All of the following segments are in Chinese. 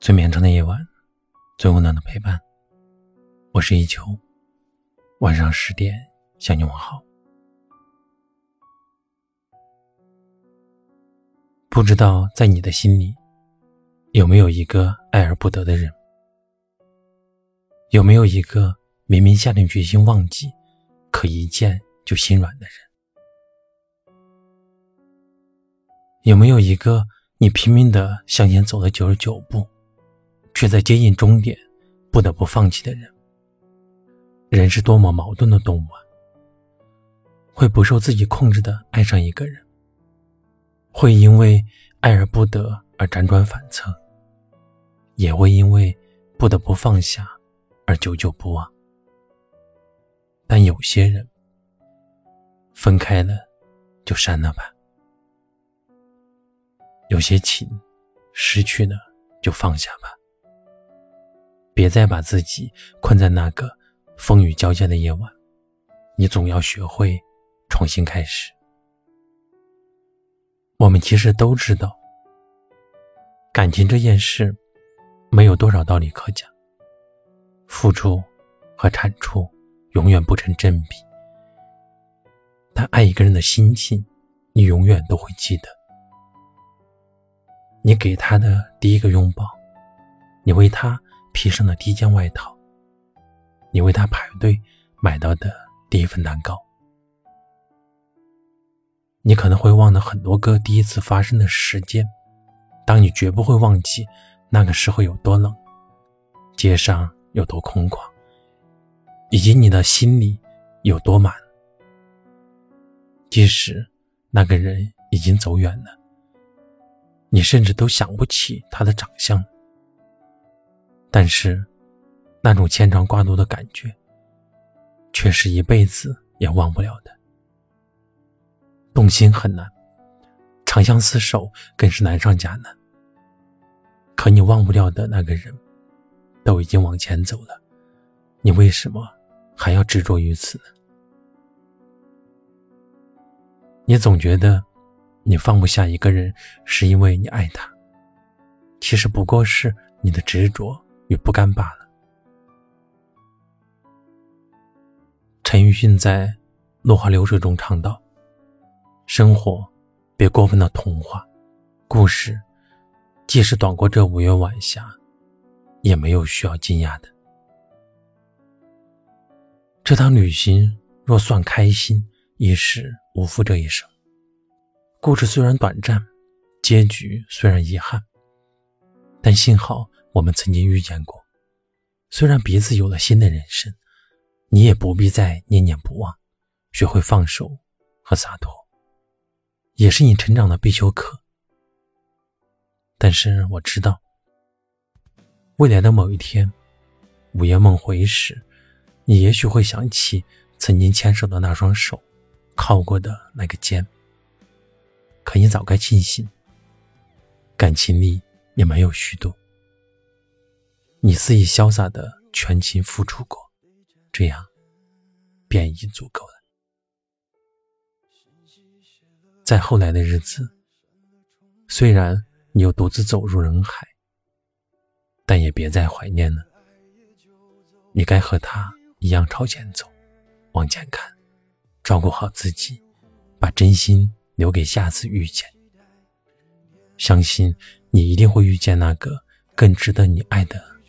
最绵长的夜晚，最温暖的陪伴。我是一秋，晚上十点向你问好。不知道在你的心里，有没有一个爱而不得的人？有没有一个明明下定决心忘记，可一见就心软的人？有没有一个你拼命的向前走了九十九步？却在接近终点，不得不放弃的人。人是多么矛盾的动物啊！会不受自己控制的爱上一个人，会因为爱而不得而辗转反侧，也会因为不得不放下而久久不忘。但有些人，分开了就删了吧；有些情，失去了就放下吧。别再把自己困在那个风雨交加的夜晚，你总要学会重新开始。我们其实都知道，感情这件事没有多少道理可讲，付出和产出永远不成正比。但爱一个人的心情，你永远都会记得。你给他的第一个拥抱，你为他。披上了低肩外套，你为他排队买到的第一份蛋糕。你可能会忘了很多个第一次发生的时间，当你绝不会忘记那个时候有多冷，街上有多空旷，以及你的心里有多满。即使那个人已经走远了，你甚至都想不起他的长相。但是，那种牵肠挂肚的感觉，却是一辈子也忘不了的。动心很难，长相厮守更是难上加难。可你忘不掉的那个人，都已经往前走了，你为什么还要执着于此呢？你总觉得，你放不下一个人，是因为你爱他。其实不过是你的执着。与不甘罢了。陈奕迅在《落花流水》中唱道：“生活，别过分的童话，故事，即使短过这五月晚霞，也没有需要惊讶的。这趟旅行若算开心，亦是无负这一生。故事虽然短暂，结局虽然遗憾，但幸好。”我们曾经遇见过，虽然彼此有了新的人生，你也不必再念念不忘，学会放手和洒脱，也是你成长的必修课。但是我知道，未来的某一天，午夜梦回时，你也许会想起曾经牵手的那双手，靠过的那个肩。可你早该庆幸，感情里也没有虚度。你肆意潇洒的全情付出过，这样便已足够了。在后来的日子，虽然你又独自走入人海，但也别再怀念了。你该和他一样朝前走，往前看，照顾好自己，把真心留给下次遇见。相信你一定会遇见那个更值得你爱的。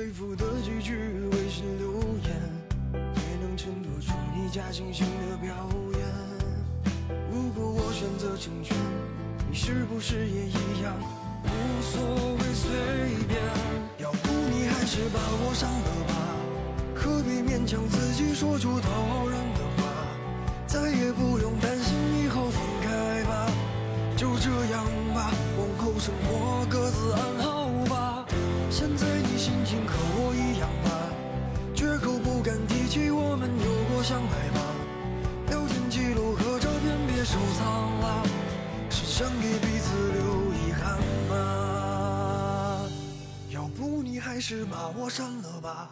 肺腑的几句微信留言，也能衬托出你。假惺惺的表演。如果我选择成全，你是不是也一样？无所谓随便。要不你还是把我删了吧，何必勉强自己说出讨好人的话？再也不用在你心情和我一样吧？绝口不敢提起我们有过相爱吧？聊天记录和照片别收藏了，是想给彼此留遗憾吗？要不你还是把我删了吧，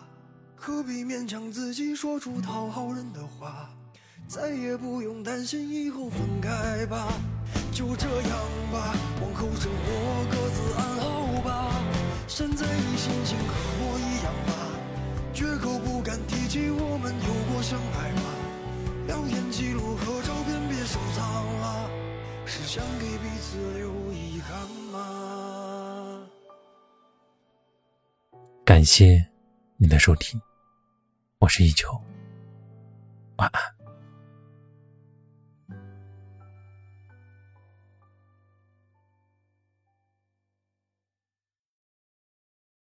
何必勉强自己说出讨好人的话？再也不用担心以后分开吧，就这样吧，往后生活各自安好。现在你心情和我一样吗？绝口不敢提起我们有过相爱吗？聊天记录和照片别收藏了，是想给彼此留遗憾吗？感谢你的收听，我是一秋，晚安。